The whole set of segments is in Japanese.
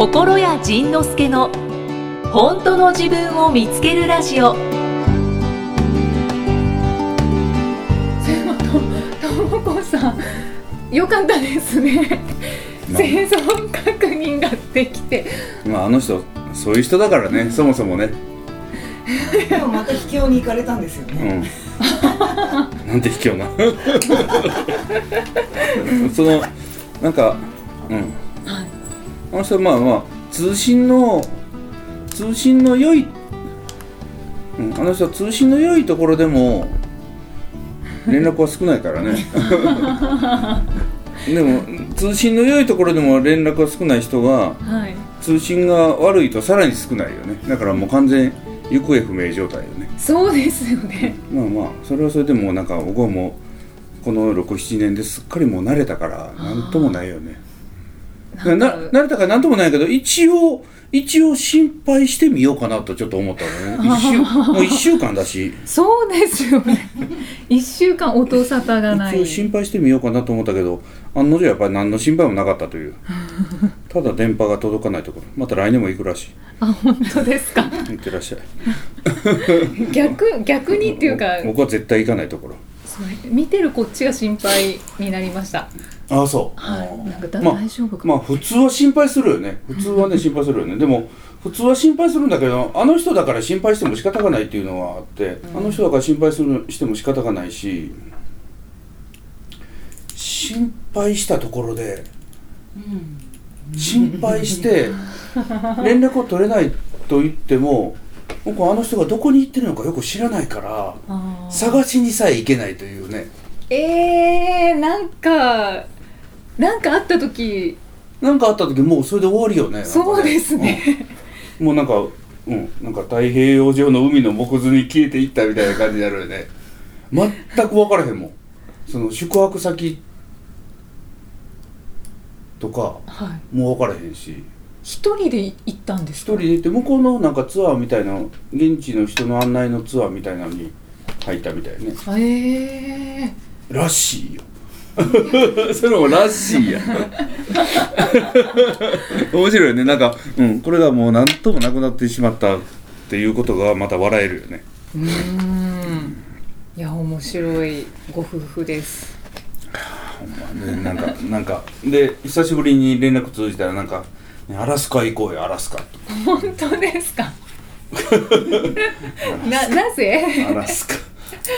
心谷仁之助の本当の自分を見つけるラジオ。ともこさんよかったですね。生存確認ができて。まああの人そういう人だからねそもそもね。でもまた秘境に行かれたんですよね。うん。なんて卑怯な。そのなんかうん。はいあの人はまあまあ通信の通信の良い、うん、あの人は通信の良いところでも連絡は少ないからね。でも通信の良いところでも連絡が少ない人がはい。通信が悪いとさらに少ないよね。だからもう完全行方不明状態よね。そうですよね。まあまあそれはそれでもうなんか僕はもうこの67年ですっかりもう慣れたからなんともないよねなな慣れたからなんともないけど一応一応心配してみようかなとちょっと思ったのね。一週もう1週間だし。そうですよね。一週間音沙汰がない。一応心配してみようかなと思ったけど案の定やっぱり何の心配もなかったという。ただ電波が届かないところ。また来年も行くらしい。あ本当ですか。行ってらっしゃい。逆逆にっていうか。僕は絶対行かないところ見てるこっちが心配になりました。ああそう。はい。なんかだまあ大丈夫か。まあ普通は心配するよね。普通はね心配するよね。でも普通は心配するんだけどあの人だから心配しても仕方がないっていうのはあって、あの人だから心配するしても仕方がないし心配したところで心配して連絡を取れないと言っても僕はあの人がどこに行ってるのかよく知らないから探しにさえ行けないというね。えー、なんかなんかあった時。なんかあった時もうそれで終わりよね。そうですね、うん。もうなんか、うん、なんか太平洋上の海の木図に消えていったみたいな感じになるよね。全く分からへんもん。その宿泊先とかはい。もう分からへんし、一人で行ったんですか？一人で行って向こうのなんかツアーみたいな、現地の人の案内のツアーみたいなのに入ったみたいね。ええらしいよ。それもらしいや。面白いよね。なんか、うん、これがもう何ともなくなってしまったっていうことがまた笑えるよね。うーんいや面白いご夫婦ですほんまね、なんか、なんか、で、久しぶりに連絡通じたら、なんか、ねアラスカ行こうよ、アラスカと。本当ですか？ななぜ？アラスカ。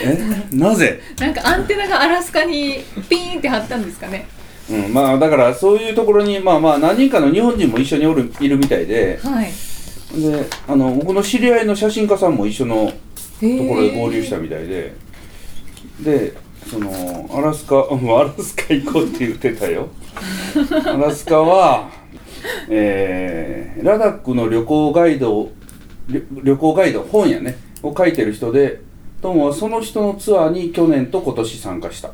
え、なぜ？なんかアンテナがアラスカにピーンって張ったんですかね？うん、まあ、だから、そういうところに、まあまあ、何人かの日本人も一緒におる、いるみたいで。はいで、あの、僕の知り合いの写真家さんも一緒のとところで合流したみたいで。で、その、アラスカ、うんアラスカ行こうって言ってたよ。アラスカは、えーラダックの旅行ガイドを旅旅行ガイド本やねを書いてる人でトムはその人のツアーに去年と今年参加した。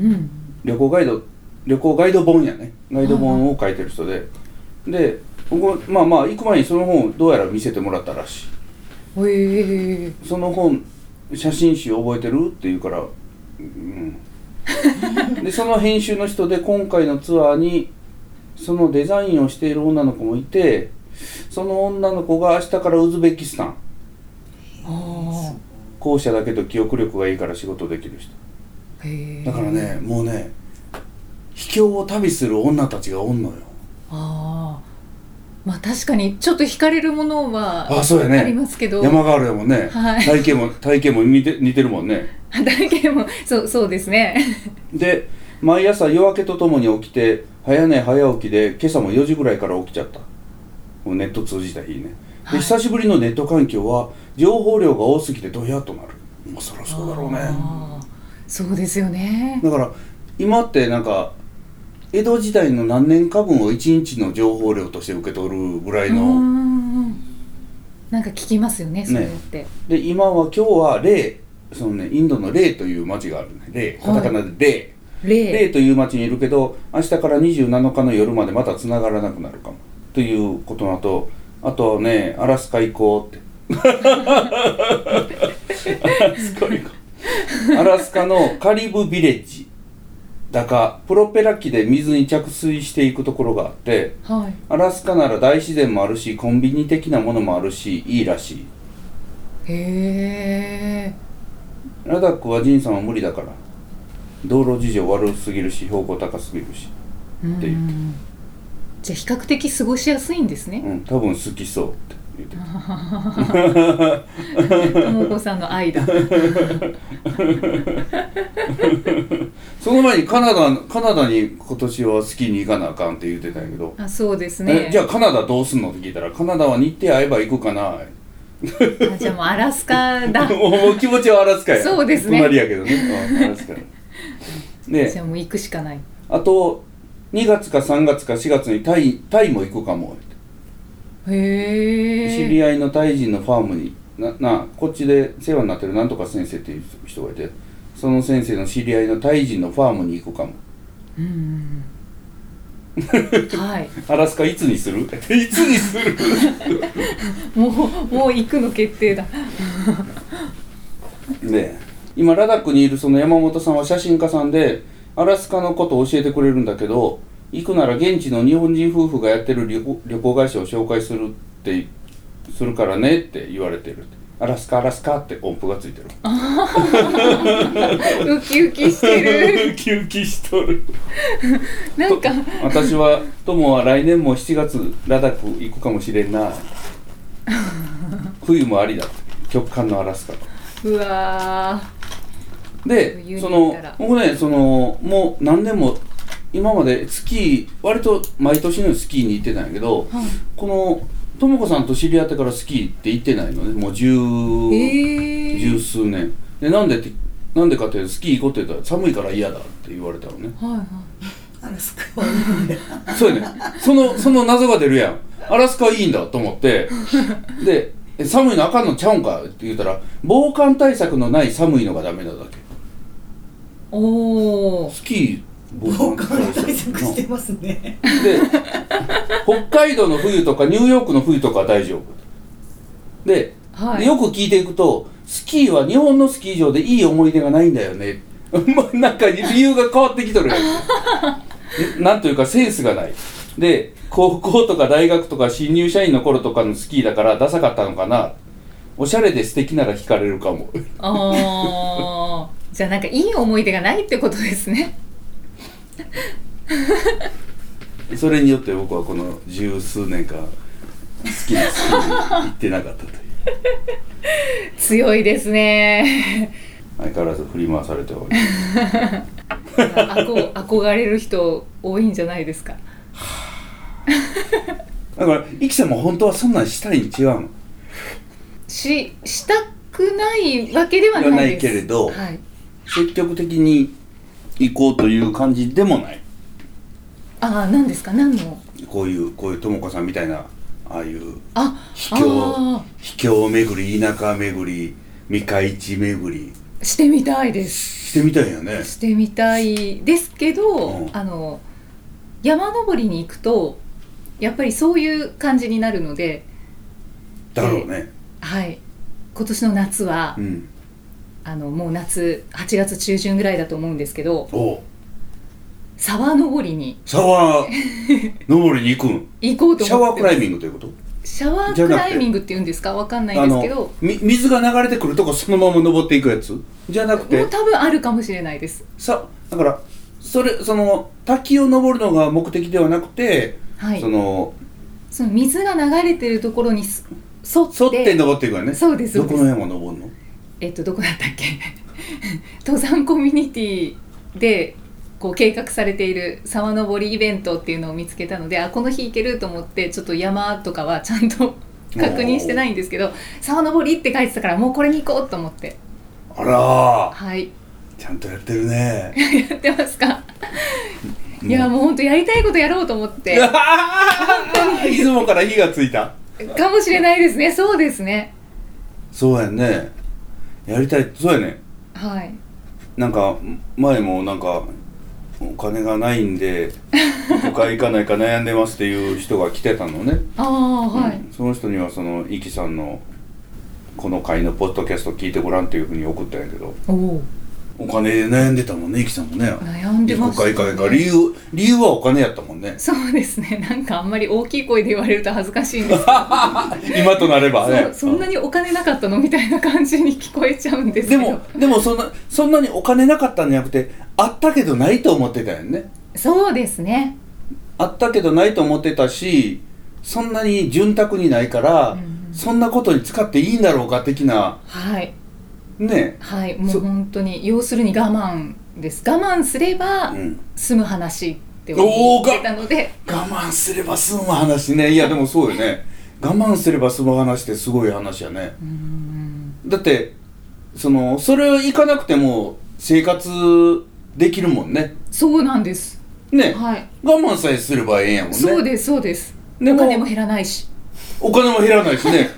うん。旅行ガイド旅行ガイド本やねガイド本を書いてる人で。で僕まあまあ行く前にその本をどうやら見せてもらったらしい。ええ。その本写真集覚えてる？って言うからうん。でその編集の人で今回のツアーにそのデザインをしている女の子もいてその女の子が明日からウズベキスタン。あ後者だけど記憶力がいいから仕事できる人。だからねもうね秘境を旅する女たちがおんのよ。ああまあ確かにちょっと惹かれるものはあそうやね。ありますけど。山ガールやもんね、はい。体型も体型も似て似てるもんね。体験もそうそうですね。で毎朝夜明けとともに起きて早寝早起きで今朝も4時ぐらいから起きちゃった。もうネット通じた日ね。で、はい。久しぶりのネット環境は情報量が多すぎてドヤっとなる。もうそりゃそうだろうね。そうですよね。だから今ってなんか江戸時代の何年か分を1日の情報量として受け取るぐらいうの、んなんか聞きますよねそうやって、で今は今日はレイそのねインドのレイという町があるね。レイカタカナでレイ、例という町にいるけど明日から27日の夜までまた繋がらなくなるかも。ということのとあとねアラスカ行こうって。アラスカ行こうアラスカのカリブビレッジ。だかプロペラ機で水に着水していくところがあってはい。アラスカなら大自然もあるしコンビニ的なものもあるしいいらしい。へえラダックはジンさんは無理だから道路事情悪すぎるし標高高すぎるしって言って。じゃあ比較的過ごしやすいんですね。うん多分好きそうって言って。たともこさんの愛だ。その前にカナダカナダに今年はスキーに行かなあかんって言ってたんやけど、あそうですね。えじゃあカナダどうすんのって聞いたらカナダは日程合えば行くかな。あじゃあもうアラスカだ。もう気持ちはアラスカや。そうですね。隣やけどね、うんアラスカやでじゃあもう行くしかない。あと2月か3月か4月にタイタイも行くかも。へえ知り合いのタイ人のファームにななこっちで世話になってるなんとか先生っていう人がいてその先生の知り合いのタイ人のファームに行くかも。うん はい。アラスカいつにする？いつにする？もうもう行くの決定だ。で今ラダックにいるその山本さんは写真家さんでアラスカのことを教えてくれるんだけど行くなら現地の日本人夫婦がやってる旅行旅行会社を紹介するってするからねって言われてるアラスカアラスカって音符がついてる。ウキウキしてる。ウキウキしとる。なんか。私は友は来年も7月ラダック行くかもしれんな。冬もありだ極寒のアラスカうわでその僕ねそのもう何年も今までスキー割と毎年のようにスキーに行ってたんやけどー、はい。このとも子さんと知り合ってからスキーって行ってないのね。もう十,、え十数年。でなんでってなんでかっていうとスキー行こうって言ったら寒いから嫌だって言われたのね。はいはい。アラスカはいいんだ。そうやね。そのその謎が出るやん。アラスカいいんだと思って。でえ寒いのあかんのちゃうんか？って言ったら防寒対策のない寒いのがダメなだけ。おおスキー防寒対策なしてますね。で北海道の冬とかニューヨークの冬とかは大丈夫。で,、はい。でよく聞いていくとスキーは日本のスキー場でいい思い出がないんだよね。まあなんか理由が変わってきとるやつなんというかセンスがないで高校とか大学とか新入社員の頃とかのスキーだからダサかったのかな？おしゃれで素敵なら惹かれるかも。あー。じゃあなんかいい思い出がないってことですね。それによって僕はこの十数年間好きなスキーに行ってなかったという。強いですね。相変わらず振り回されており あこ 憧れる人多いんじゃないですか だからイキさんも本当はそんなんしたいに違うの？ししたくないわけではないです。けれどはい、積極的に行こうという感じでもない。ああ何ですか？何の？こういうこういうとも子さんみたいなああいうあ秘境あ秘境巡り田舎巡り未開地巡り。ーしてみたいです。してみたいよね。してみたいですけど、うん。あの山登りに行くとやっぱりそういう感じになるので。だろうね。はい。今年の夏は、うん。あのもう夏8月中旬ぐらいだと思うんですけど沢登りに。沢登りに行くん？行こうとシャワークライミングということ？シャワークライミングって言うんですか？わかんないんですけど。み水が流れてくるとこそのまま登っていくやつ？じゃなくて？もう多分あるかもしれないです。さだからそれその滝を登るのが目的ではなくて、はい。そのその水が流れてるところにす沿って沿って登っていくわね。そうですそうです。どこの山登るの？えっとどこだったっけ？登山コミュニティでこう計画されている沢登りイベントっていうのを見つけたのであこの日行けると思ってちょっと山とかはちゃんと確認してないんですけど沢登りって書いてたからもうこれに行こうと思って。あらー。はい。ちゃんとやってるね。やってますか？いやもう本当やりたいことやろうと思って。出雲から火がついた。かもしれないですね。そうですね。そうやんね。やりたい。そうやね。はい。なんか前もなんかお金がないんで都会行かないか悩んでますっていう人が来てたのね、ああはい、うん。その人にはそのイキさんのこの回のポッドキャスト聞いてごらんっていうふうに送ったんやけどお金で悩んでたもんね、イキさんもね。悩んでました国会会か理由理由はお金やったもんね。そうですねなんかあんまり大きい声で言われると恥ずかしいんですけど 今となればねそう。そんなにお金なかったのみたいな感じに聞こえちゃうんですけどでもでもそんなそんなにお金なかったんじゃなくてあったけどないと思ってたよね。そうですねあったけどないと思ってたし、そんなに潤沢にないから、うんそんなことに使っていいんだろうか的なはいね。はいもそう本当に要するに我慢です。我慢すればうん。済む話って思ってたので。我慢すれば済む話ね。いやでもそうよね。我慢すれば済む話ってすごい話やね。うん。だってそのそれいかなくても生活できるもんね。そうなんです。ね。はい。我慢さえすればええんやもんね。そうですそうです。でもお金も減らないし。お金も減らないしね。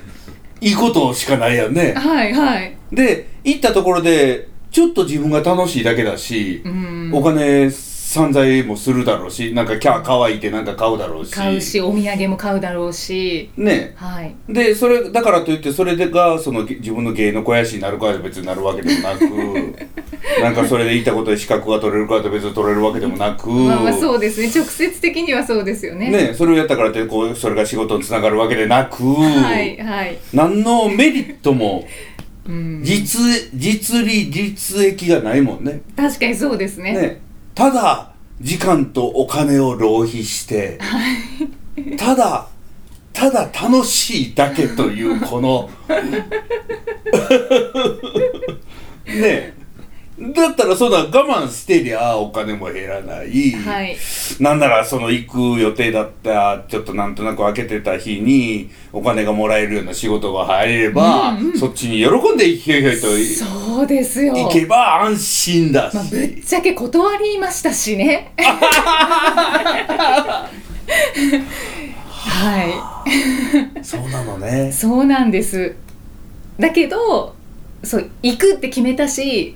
いいことしかないやんね。はいはい。で行ったところでちょっと自分が楽しいだけだし、うん。お金散財もするだろうしなんかキャー可愛いってなんか買うだろうし。買うしお土産も買うだろうし。ね。はい。でそれだからといってそれでがそのげ自分の芸の肥やしになるかは別になるわけでもなく なんかそれで行ったことで資格が取れるかって別に取れるわけでもなく、まあまあそうですね。直接的にはそうですよね。ね、それをやったからってこうそれが仕事につながるわけでなく、はいはい。何のメリットもうん実実利実益がないもんね。確かにそうですね。ね。ただ時間とお金を浪費してただただ楽しいだけというこの ねだったらそんな我慢してりゃお金も減らない、はい。なんならその行く予定だったちょっとなんとなく開けてた日にお金がもらえるような仕事が入れば、うんうん。そっちに喜んでひょいひょいといそうですよ。行けば安心だし、まあ、ぶっちゃけ断りましたしね。はそうなのね。いそうなんです。だけどそう行くって決めたし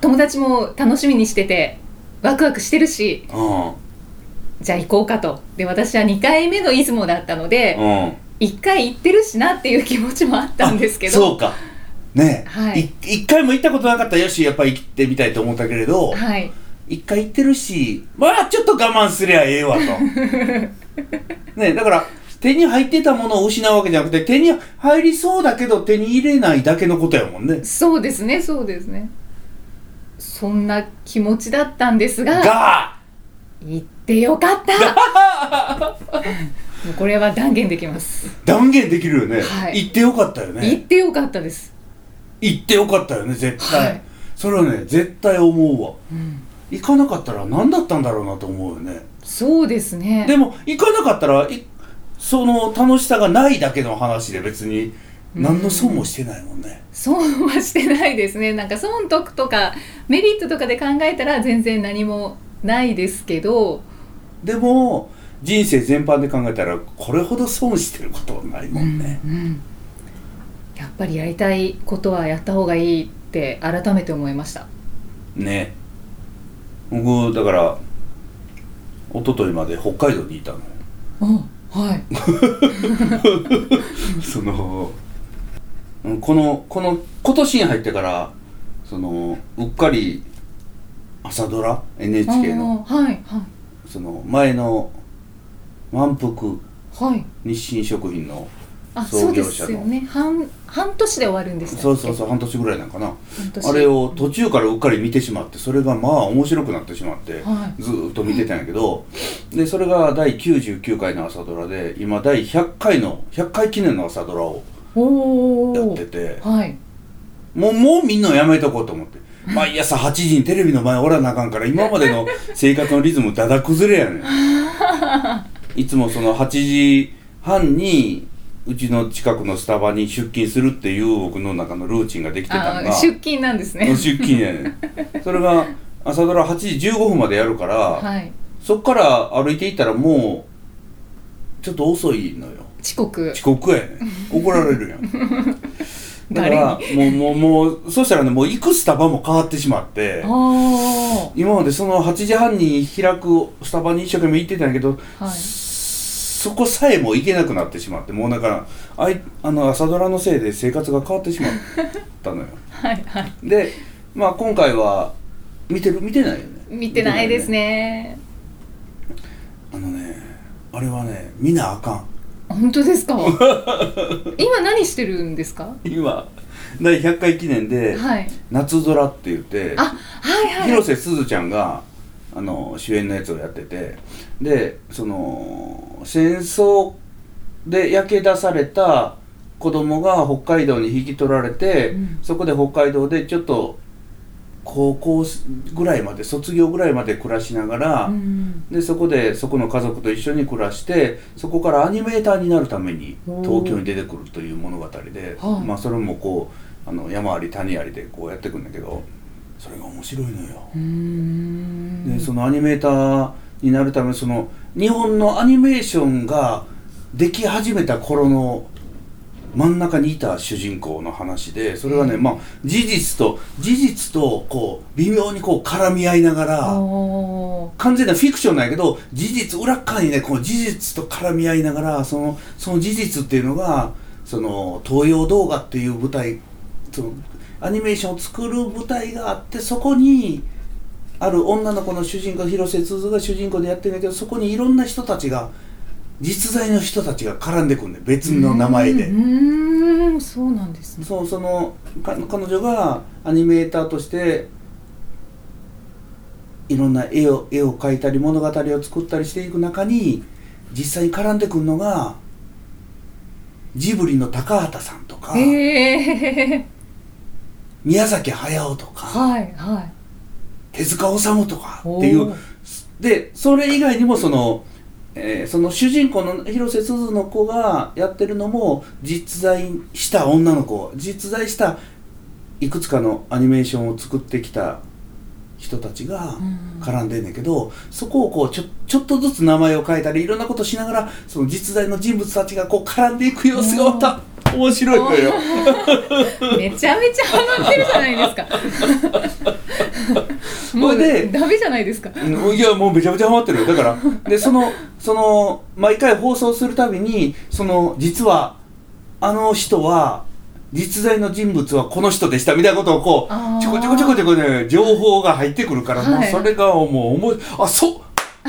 友達も楽しみにしててワクワクしてるしうん。じゃあ行こうかと。で私は2回目の出雲だったのでうん。1回行ってるしなっていう気持ちもあったんですけど。そうか。ね。はい。い一回も行ったことなかったらよしやっぱり行ってみたいと思ったけれどはい。一回行ってるしまあちょっと我慢すりゃええわと。ねだから手に入ってたものを失うわけじゃなくて手に入りそうだけど手に入れないだけのことやもんね。そうですねそうですねそんな気持ちだったんですがが。行ってよかった。もうこれは断言できます。断言できるよね、はい。行ってよかったよ行っねてよかったです、行ってよかったよね絶対、はい。それはね絶対思うわ。うん、行かなかったら何だったんだろうなと思うよね。そうですね。でも行かなかったらいその楽しさがないだけの話で別に何の損もしてないもんね、損はしてないですね。なんか損得とかメリットとかで考えたら全然何もないですけど。でも人生全般で考えたらこれほど損してることはないもんね、うんうん。やっぱりやりたいことはやった方がいいって改めて思いました。ね。僕だから一昨日まで北海道にいたの。はい。そのうんこのこの今年に入ってからそのうっかり朝ドラ？NHK の。はいはい。その前の満腹はい。日清食品のあ創業者の。ね。半半年で終わるんでしたっけ？そうそうそう半年ぐらいなんかな。あれを途中からうっかり見てしまってそれがまあ面白くなってしまってはずーっと見てたんやけどでそれが第99回の朝ドラで今第100回の100回記念の朝ドラをやってて。はい。もうもうみんなやめとこうと思って。毎朝8時にテレビの前おらなあかんから今までの生活のリズムだだ崩れやねん。いつもその8時半にうちの近くのスタバに出勤するっていう僕の中のルーチンができてたのが。あ出勤なんですね。出勤やねん。それが朝ドラ8時15分までやるから、はい。そっから歩いていったらもうちょっと遅いのよ遅刻。遅刻やねん。怒られるやん。だからもうもうもうそしたらねもう行くスタバも変わってしまってあ今までその8時半に開くスタバに一生懸命行ってたんやけど、あはい。そこさえも行けなくなってしまってもうだからあいあの朝ドラのせいで生活が変わってしまったのよ。はいはい。でまあ今回は見てる？見てないよね。見てないですね。あのねあれはね見なあかん本当ですか？今何してるんですか？今第100回記念ではい「夏空」って言ってあはいはい。広瀬すずちゃんがあの主演のやつをやっててでその戦争で焼け出された子供が北海道に引き取られて、うん。そこで北海道でちょっと高校ぐらいまで卒業ぐらいまで暮らしながら、うん。でそこでそこの家族と一緒に暮らしてそこからアニメーターになるために東京に出てくるという物語で、はいまあ、それもこうあの山あり谷ありでこうやっていくんだけどそれが面白いのよ。でそのアニメーターになるためその日本のアニメーションができ始めた頃の真ん中にいた主人公の話でそれはね、まあ事実と事実とこう微妙にこう絡み合いながら。お完全なフィクションなんやけど事実裏っ側にねこの事実と絡み合いながらそのその事実っていうのがその東洋動画っていう舞台そのアニメーションを作る舞台があってそこにある女の子の主人公広瀬すずが主人公でやってるんだけどそこにいろんな人たちが実在の人たちが絡んでくるん。で別の名前で。う。ーん。そうなんですね。そうそのか彼女がアニメーターとしていろんな絵を絵を描いたり物語を作ったりしていく中に実際に絡んでくるのがジブリの高畑さんとかへえ宮崎駿とかはいはい。手塚治虫とかっていうでそれ以外にもその、えーその主人公の広瀬すずの子がやってるのも実在した女の子実在したいくつかのアニメーションを作ってきた人たちがうん。絡んでんねんけど、そこをこうちょちょっとずつ名前を変えたりいろんなことしながらその実在の人物たちがこう絡んでいく様子がまた面白いのよ。めちゃめちゃハマってるじゃないですか。もうでダメじゃないですか。うんいやもうめちゃめちゃハマってるよ。だからでそのその毎回放送するたびにその実はあの人は実在の人物はこの人でしたみたいなことをこうちょこちょこちょこちょこね情報が入ってくるから、もうはい。それがもう思いあそう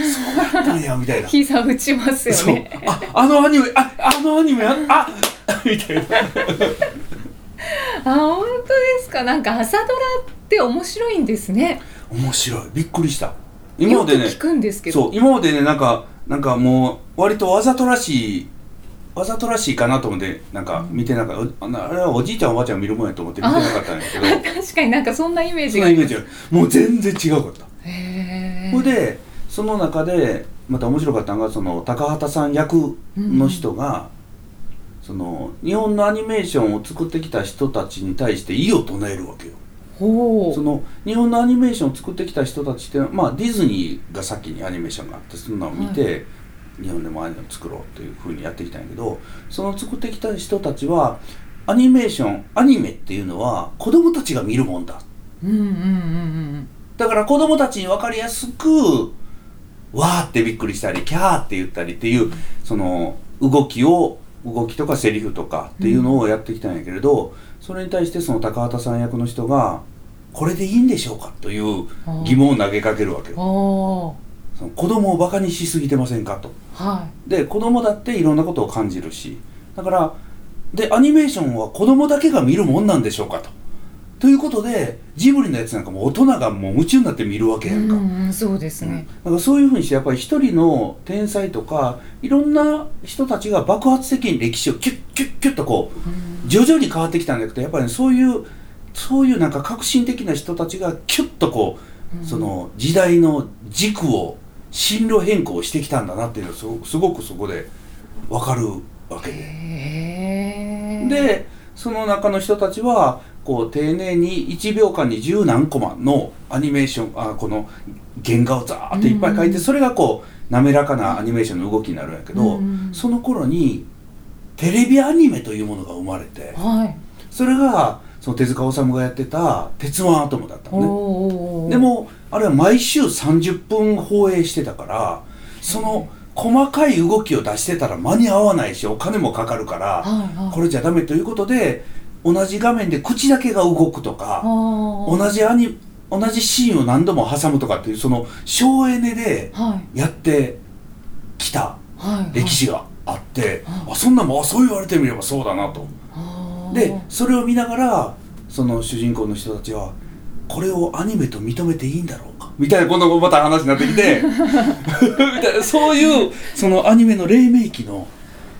そうやったんやみたいな。膝打ちますよね。ああのアニメああのアニメああみたいな。あ本当ですか？なんか朝ドラって面白いんですね。面白い。びっくりした。今までねよく聞くんですけど。そう今までねなんかなんかもう割とわざとらしいわざとらしいかなと思ってなんか見てなかった、ああれはおじいちゃんおばあちゃん見るもんやと思って見てなかったんやけど。確かになんかそんなイメーそジが。んなイメージもう全然違うかった。へえでその中でまた面白かったのがその高畑さん役の人が、その日本のアニメーションを作ってきた人たちに対して異を唱えるわけよ。ほその日本のアニメーションを作ってきた人たちってまあ、ディズニーが先にアニメーションがあってそんなのを見て、日本でもアニメを作ろうというふうにやってきたんやけどその作ってきた人たちはアニメーションアニメっていうのは子供たちが見るもんだ。ううんうんうんうん。だから子供たちに分かりやすくわーってびっくりしたりキャーって言ったりっていうその動きを動きとかセリフとかっていうのをやってきたんやけれど、それに対してその高畑さん役の人がこれでいいんでしょうかという疑問を投げかけるわけよ。おその子供をバカにしすぎてませんかと。はで子供だっていろんなことを感じるし。だからでアニメーションは子供だけが見るもんなんでしょうかとということでジブリのやつなんかもう大人がもう夢中になって見るわけいやんか、うんうんそうですね。だからそういうふうにしてやっぱり一人の天才とかいろんな人たちが爆発的に歴史をキュッキュッキュッとこう徐々に変わってきたんだけどやっぱり、ね、そういうそういうなんか革新的な人たちがキュッとこう、その時代の軸を進路変更してきたんだなっていうのがすごすごくそこで分かるわけ。で。でその中の人たちはこう丁寧に1秒間に十何コマのアニメーションあこの原画をザーッといっぱい描いて、うんそれがこう滑らかなアニメーションの動きになるんやけど、うんその頃にテレビアニメというものが生まれてはいそれがその手塚治虫がやってた「鉄腕アトム」だったのね。でもあれは毎週30分放映してたからその細かい動きを出してたら間に合わないしお金もかかるから。これじゃダメということで同じ画面で口だけが動くとか同同じアニ同じシーンを何度も挟むとかっていうその省エネではい。やってきたはい。歴史があって、はい。あそんなんもあそう言われてみればそうだなと。でそれを見ながらその主人公の人たちはこれをアニメと認めていいんだろうか？みたいな今度また話になってきて みたいなそういうそのアニメの黎明期の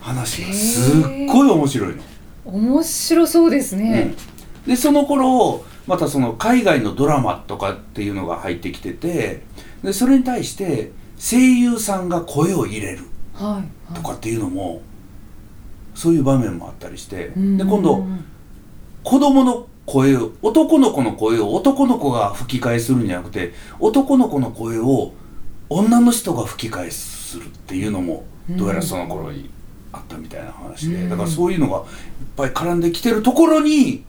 話がすっごい面白いの。面白そうですね、うん、でその頃またその海外のドラマとかっていうのが入ってきててでそれに対して声優さんが声を入れるはいとかっていうのもそういう場面もあったりしてうん。で今度子供の声を男の子の声を男の子が吹き替えするんじゃなくて男の子の声を女の人が吹き替えするっていうのもどうやらその頃にあったみたいな話で、うん。だからそういうのがいっぱい絡んできてるところに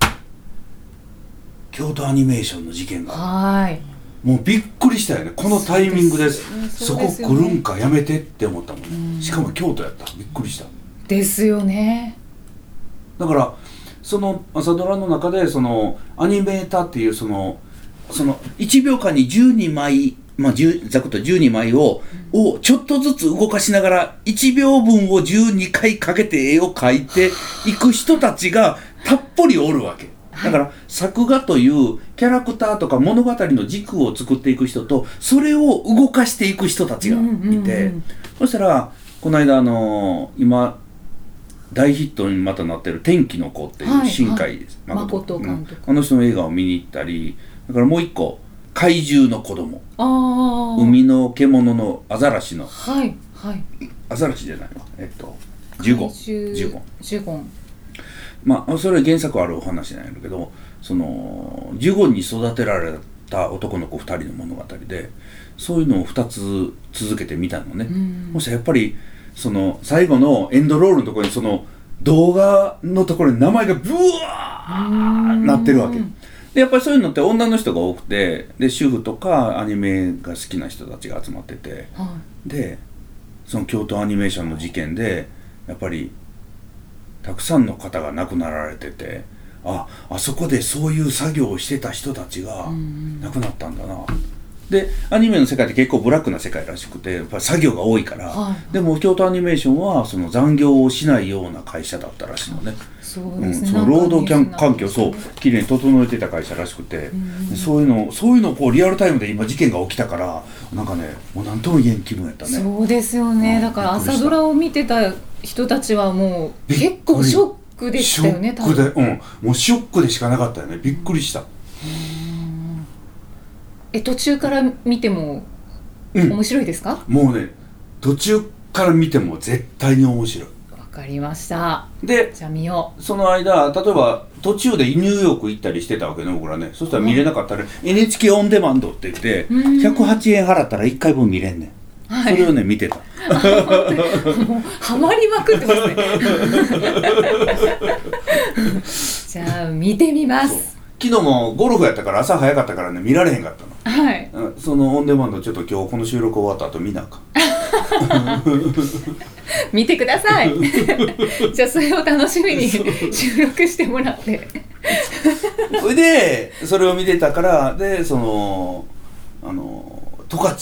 京都アニメーションの事件が。はい。もうびっくりしたよね。このタイミングです。そこ来るんかやめてって思ったもんね、うん。しかも京都やった。びっくりした。ですよね。だからその朝ドラの中でそのアニメーターっていうそのその1秒間に12枚まあ10ざくっと12枚ををちょっとずつ動かしながら1秒分を12回かけて絵を描いて いく人たちがたっぷりおるわけ。だから作画というキャラクターとか物語の軸を作っていく人とそれを動かしていく人たちがいて、うんうん。うんそしたらこの間あの今大ヒットにまたなってる「天気の子」っていはいう新海誠。うん監督。あの人の映画を見に行ったりだからもう一個「怪獣の子供。海の獣のアザラシの。はいはい。アザラシじゃないわ。えっとジュゴ。ンジジュゴ。ンジュゴン。まあそれは原作あるお話なんやけどそのジュゴンに育てられた男の子2人の物語でそういうのを2つ続けてみたのね、うん。そしたらやっぱりその最後のエンドロールのところにその動画のところに名前がブワーなってるわけでやっぱりそういうのって女の人が多くてで主婦とかアニメが好きな人たちが集まっててはでその京都アニメーションの事件でやっぱりたくさんの方が亡くなられててああそこでそういう作業をしてた人たちがうん。亡くなったんだな、でアニメの世界って結構ブラックな世界らしくてやっぱり作業が多いから、はい。でも京都アニメーションはその残業をしないような会社だったらしいのね、いそううん、ですね、その労働環境そうきれいに整えてた会社らしくて、ん。でそういうのそういうのをこうリアルタイムで今事件が起きたからなんかねもう何とも言えん気分やったね。そうですよね、うん。だから朝ドラを見てた人たちはもう結構ショックでしたよねショックでうん。もうショックでしかなかったよね。びっくりしたえ途中から見てもうん。面白いですか？もうね途中から見ても絶対に面白い。わかりました。でじゃあ見よその間例えば途中でニューヨーク行ったりしてたわけね僕らね。そしたら見れなかったら NHK オンデマンドって言ってうん。108円払ったら1回分見れんねん。うはい。それをね見てた。もうハマりまくってますね。じゃあ見てみます昨日もゴルフやったから朝早かったからね見られへんかったの。はい。うんそのオンデマンドちょっと今日この収録終わった後見なあかん。見てください。じゃあそれを楽しみに収録してもらって。それでそれを見てたからでそのあの十勝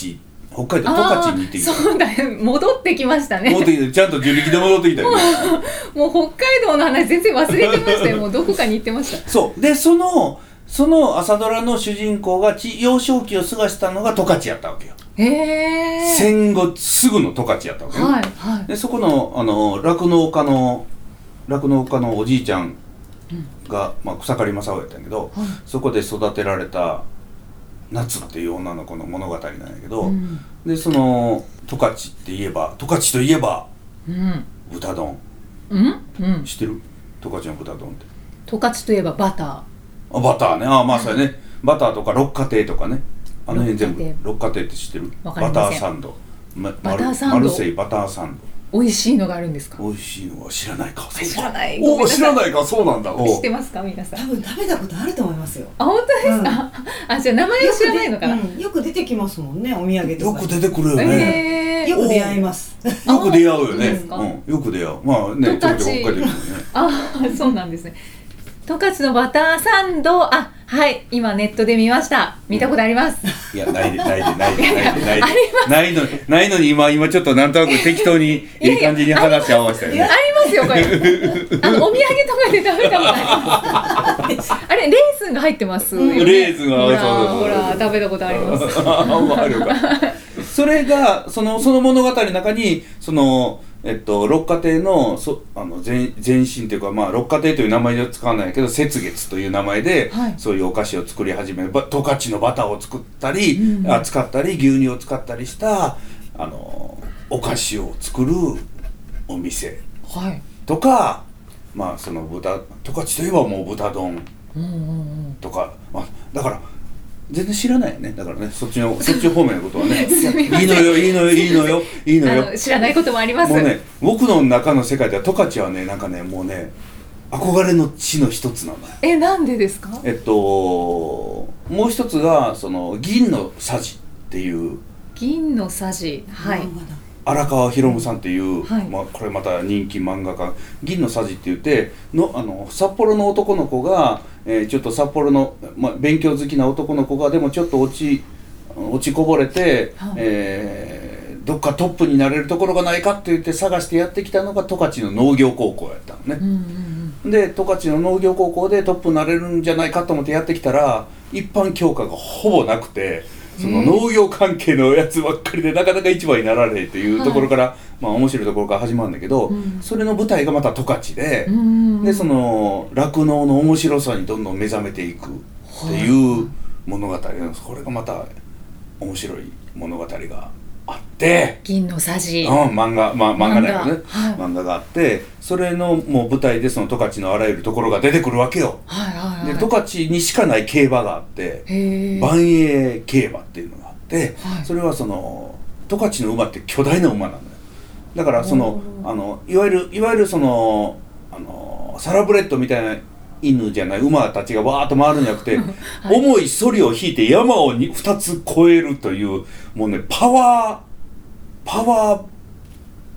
北海道十勝に行ってきた。そうだよ戻ってきましたね。戻ってきてちゃんと自力で戻ってきたよ もう北海道の話全然忘れてましたよ。もうどこかに行ってました。そう。でそのその朝ドラの主人公がち幼少期を過ごしたのが十勝やったわけよ、へえ戦後すぐの十勝やったわけね、はいはい。でそこのあの酪農家の酪農家のおじいちゃんが、まあ、草刈正雄やったんやけど、はい。そこで育てられた夏っていう女の子の物語なんやけど、うん。でその十勝って言えば十勝といえばうん。豚丼。うん？うん。知ってる？十勝の豚丼って。十勝といえばバタあバターね。あまあそうやね、バターとか六花亭とかね。あの辺全部。六六花亭って知ってる？バターサンド。まバターサンド。マルセイバターサンー美味しいのがあるんですか？ド美味しいのは知らないかそうか知らない。ごお知らないかそうなんだ。お知ってますか？皆さん。多分食べたことあると思いますよ。あ本当ですか、あじゃあ名前を知らないのかな、よくでうんよく出てきますもんねお土産とか。よく出てくるよね、えー、よく出会います。よく出会うよね。そうん、よく出会う。まあねち。ょこちょこ追っかけてくるね。あそうなんですね十勝のバターサンド。あはい。今ネットで見ました。見たことあります、いやないでないでないでないでないで。ないのにないのに今今ちょっとなんとなく適当にいい感じに話合わせたよあります。よこれ。あのお土産とかで食べたことあります。あれレーズンが入ってますレーズンがほら食べたことあります。あるか それがそのその物語の中にそのえっと、六花亭のそあの前前身というか、まあ、六花亭という名前では使わないけど雪月という名前で、はい。そういうお菓子を作り始めば十勝のバターを作ったり、うんあ使ったり牛乳を使ったりしたあのお菓子を作るお店。はい。とかまあその豚十勝といえばもう豚丼うんうんうん。とか、まあ、だから全然知らないよね。だからねそっちのそっち方面のことはね。いいのよいいのよいいのよいいのよ。知らないこともあります。もうね僕の中の世界では十勝はねなんかねもうね憧れの地の一つなのよ。えなんでですか？えっともう一つがその銀のさじっていう。銀のさじ。はい。荒川博夢さんっていう、はい。まあ、これまた人気漫画家。銀のさじって言ってのあの札幌の男の子が、えーちょっと札幌の、まあ、勉強好きな男の子がでもちょっと落ち落ちこぼれて、はいえーどっかトップになれるところがないかって言って探してやってきたのが十勝の農業高校やったのねう。んうんで十勝の農業高校でトップになれるんじゃないかと思ってやってきたら一般教科がほぼなくてその農業関係のやつばっかりでなかなか一番になられへんっていうところから、まあ面白いところから始まるんだけど、うん。それの舞台がまた十勝でうん。でその酪農の面白さにどんどん目覚めていくっていう物語なんです。これがまた面白い物語があって。銀のさじ。うん、漫画、まあ、漫画だよね。漫画はい。漫画があってそれのもう舞台でその十勝のあらゆるところが出てくるわけよ。はいはいはい。で十勝にしかない競馬があって万栄競馬っていうのがあって、はい。それはその十勝の馬って巨大な馬なのよ。だからそのあのいわゆるいわゆるそのあのサラブレッドみたいな犬じゃない馬たちがわーっと回るんじゃなくて、はい。重いソリを引いて山をに2つ越えるというもうねパワーパワー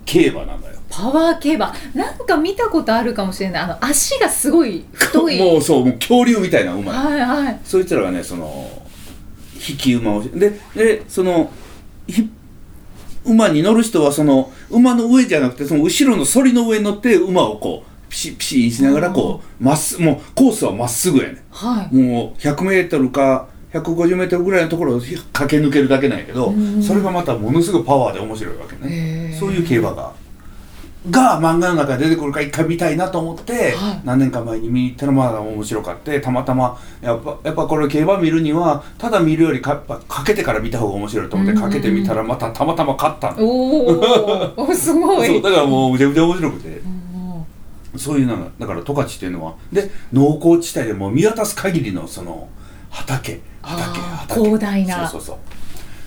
競馬なんだよ。パワー競馬。なんか見たことあるかもしれない。あの足がすごい太い。もうそうもう恐竜みたいな馬。はいはい。そいつらがねその引き馬をしででそのひ馬に乗る人はその馬の上じゃなくてその後ろの反りの上に乗って馬をこうピシッピシながらこうまっすもうコースはまっすぐやねはい。もう 100m か 150m ぐらいのところを駆け抜けるだけなんやけどうんそれがまたものすごいパワーで面白いわけね。そういう競馬がが漫画の中で出てくるから一回見たいなと思って、はい。何年か前に見に行ったらまだ面白かってたまたまやっぱやっぱこれ競馬見るにはただ見るよりかかけてから見た方が面白いと思ってうんかけてみたらまたたまたま勝ったの、お すごい。そうだからもうむちゃむちゃ面白くて。うんそういうのがだから十勝っていうのはで農耕地帯でもう見渡す限りのその畑畑畑。広大な。そうそうそ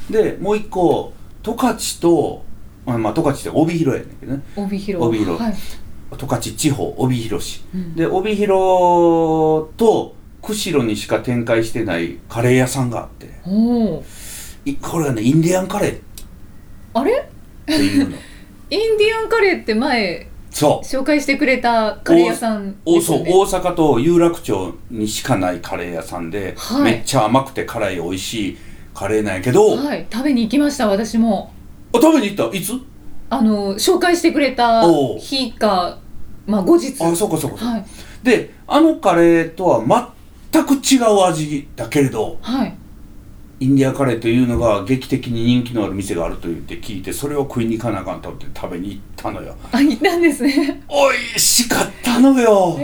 う。でもう一個十勝とまあまあ十勝って帯広やねんけどね。帯広。帯広。はい。十勝地方帯広市。うん。で帯広と釧路にしか展開してないカレー屋さんがあって。これがねインディアンカレー。っあれ？ていうの。インディアンカレーって前そう。紹介してくれたカレー屋さんおそうですよね。大阪と有楽町にしかないカレー屋さんで、はい。めっちゃ甘くて辛い美味しいカレーなんやけど、あはい。食べに行きました私も。食べに行った？いつ？あの紹介してくれたおう。日かまあ後日。あそうかそうか、はい。であのカレーとは全く違う味だけれどはいインディアンカレーというのが劇的に人気のある店があると言って聞いてそれを食いに行かなあかんと思って食べに行ったのよ。あ行ったんですね。美味しかったのよ。え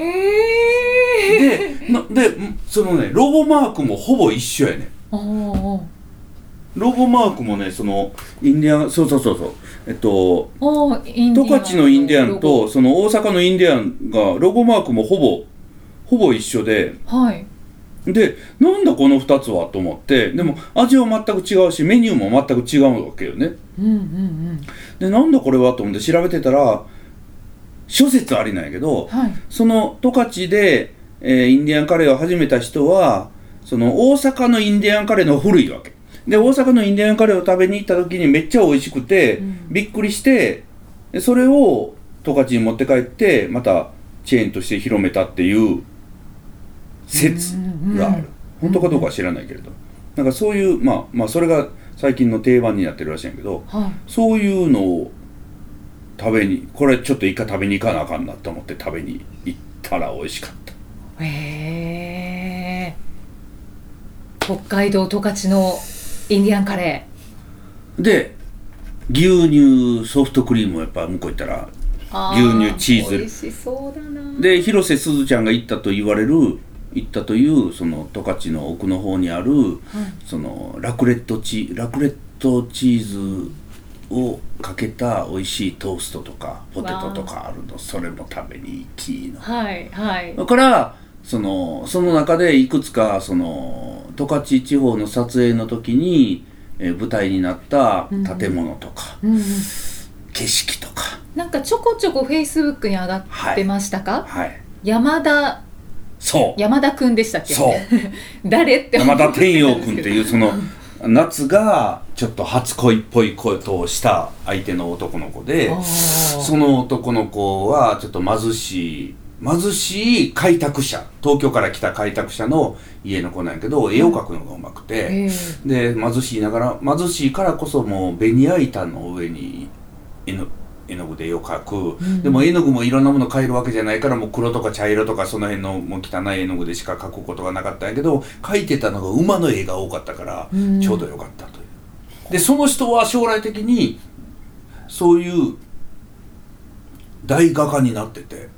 えでなでそのねロゴマークもほぼ一緒やね。ロゴマークもねそのインディアンそうそうそうそう。えっと十勝のインディアンロとゴその大阪のインディアンがロゴマークもほぼほぼ一緒で。はいでなんだこの2つはと思ってでも味は全く違うしメニューも全く違うわけよね。うんうんうん。でなんだこれはと思って調べてたら諸説ありなんやけどはい。その十勝で、えーインディアンカレーを始めた人はその大阪のインディアンカレーの古いわけ。で大阪のインディアンカレーを食べに行った時にめっちゃ美味しくて、うん。びっくりしてでそれを十勝に持って帰ってまたチェーンとして広めたっていう説がある。本当かどうかは知らないけれどなんかそういうまあまあそれが最近の定番になってるらしいんやけどはい。そういうのを食べにこれちょっと一回食べに行かなあかんなと思って食べに行ったら美味しかった。へえ。北海道十勝のインディアンカレで牛乳ソフトクリームをやっぱ向こう行ったら牛乳チーズ。美味しそうだな。で広瀬すずちゃんが行ったと言われる行ったというその十勝の奥の方にある、そのラクレットチラクレットチーズをかけた美味しいトーストとかポテトとかあ。るの。それも食べに行きの。はいはい。だからそのその中でいくつかその十勝地方の撮影の時に、えー舞台になった建物とか、うんうん景色とか。なんかちょこちょこフェイスブックに上がってましたか、はい。山田そう。山田くんでしたっけ？そう。誰って思山田天陽君っていうその夏がちょっと初恋っぽいことをした相手の男の子でその男の子はちょっと貧しい貧しい開拓者東京から来た開拓者の家の子なんやけど絵を描くのがうまくて、えで貧しいながら貧しいからこそもうベニヤ板の上に絵の絵の具で絵を描く、でも絵の具もいろんなもの描えるわけじゃないからもう黒とか茶色とかその辺のもう汚い絵の具でしか描くことがなかったんやけど描いてたのが馬の絵が多かったからうん。ちょうどよかったという。でその人は将来的にそういう大画家になってて。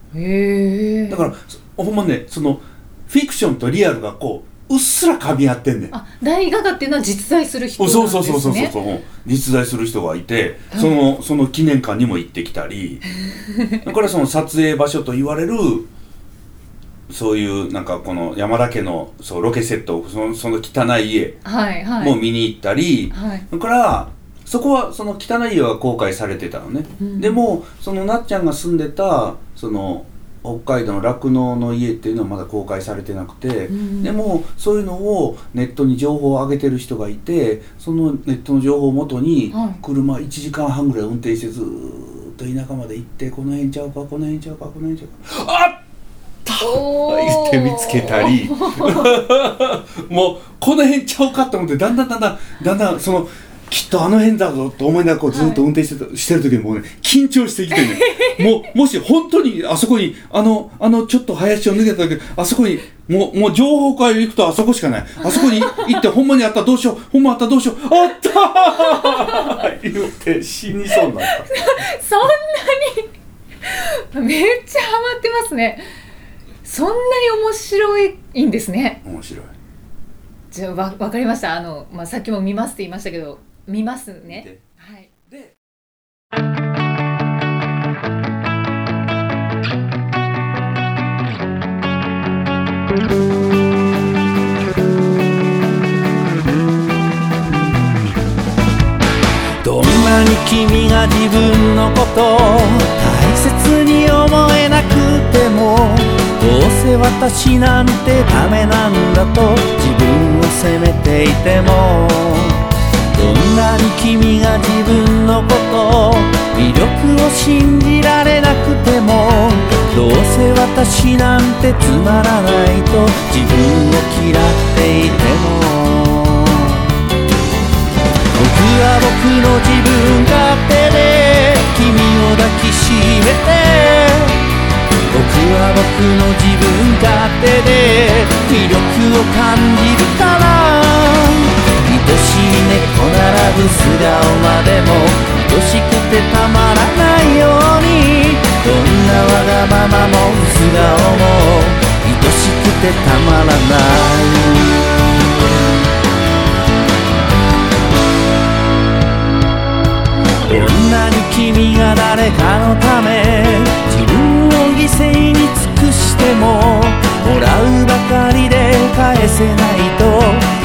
だからほんまねそのフィクションとリアルがこううっすら噛み合ってんねん。あ大画家っていうのは実在する人なんですね。そうそうそうそうそうそう。実在する人がいてそのその記念館にも行ってきたり。だからその撮影場所と言われるそういうなんかこの山田家のそうロケセットそのその汚い家はいはい。も見に行ったり、はい。だからそこはその汚い家は公開されてたのね、うん。でもそのなっちゃんが住んでたその北海道の酪農の家っていうのはまだ公開されてなくて、んでもそういうのをネットに情報を上げてる人がいてそのネットの情報をもとにはい。車1時間半ぐらい運転してずーっと田舎まで行ってこの辺ちゃうかこの辺ちゃうかこの辺ちゃうかあっおー。言って見つけたり。もうこの辺ちゃうかと思ってだんだんだんだんだんだんそのきっとあの辺だぞと思いながらこうずっと運転してた、してる時にもうね緊張してきてね。もうもし本当にあそこにあのあのちょっと林を抜けた時あそこにもうもう情報会行くとあそこしかない。あそこに行ってほんまにあったらどうしよう。ほんまあったらどうしよう。あったー！言って死にそうになった。そんなに。めっちゃハマってますね。そんなに面白いんですね。面白い。じゃあわわかりました。あの、まあ、さっきも見ますって言いましたけど見ますね。ではい。でどんなに君が自分のことを大切に思えなくてもどうせ私なんてダメなんだと自分を責めていてもなに君が自分のこと魅力を信じられなくてもどうせ私なんてつまらないと自分を嫌っていても。僕は僕の自分勝手で君を抱きしめて。僕は僕の自分勝手で魅力を感じるから。猫並ぶ素顔までも愛しくてたまらないように。どんなわがままも素顔も愛しくてたまらない。どんなに君が誰かのため自分を犠牲に尽くてももらうばかりで返せないと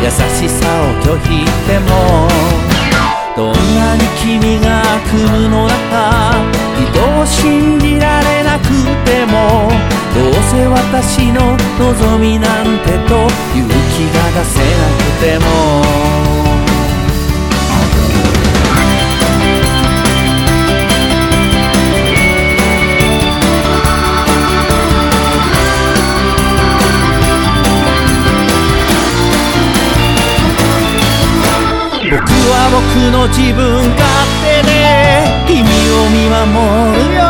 優しさを拒否してもどんなに君が悪夢の中人を信じられなくてもどうせ私の望みなんてと勇気が出せなくても。僕は僕の自分勝手で君を見守るよ。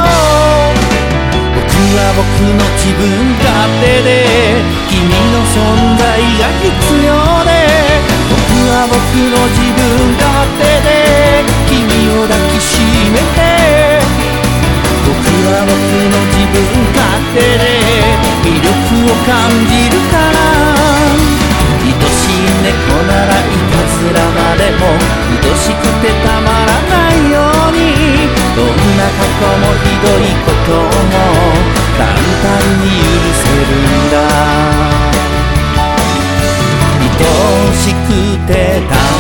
僕は僕の自分勝手で君の存在が必要で。僕は僕の自分勝手で君を抱きしめて。僕は僕の自分勝手で魅力を感じるから。猫ならいたずらまでも愛しくてたまらないようにどんな過去もひどいことも簡単に許せるんだ愛しくてたまらない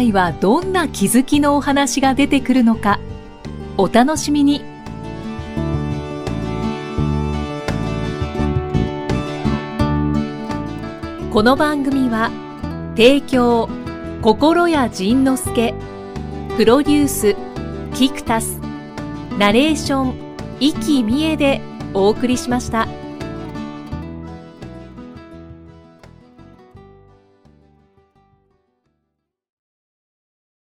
回はどんな気づきのお話が出てくるのかお楽しみにこの番組は提供心谷仁之助プロデュースキクタスナレーション生きみえでお送りしました。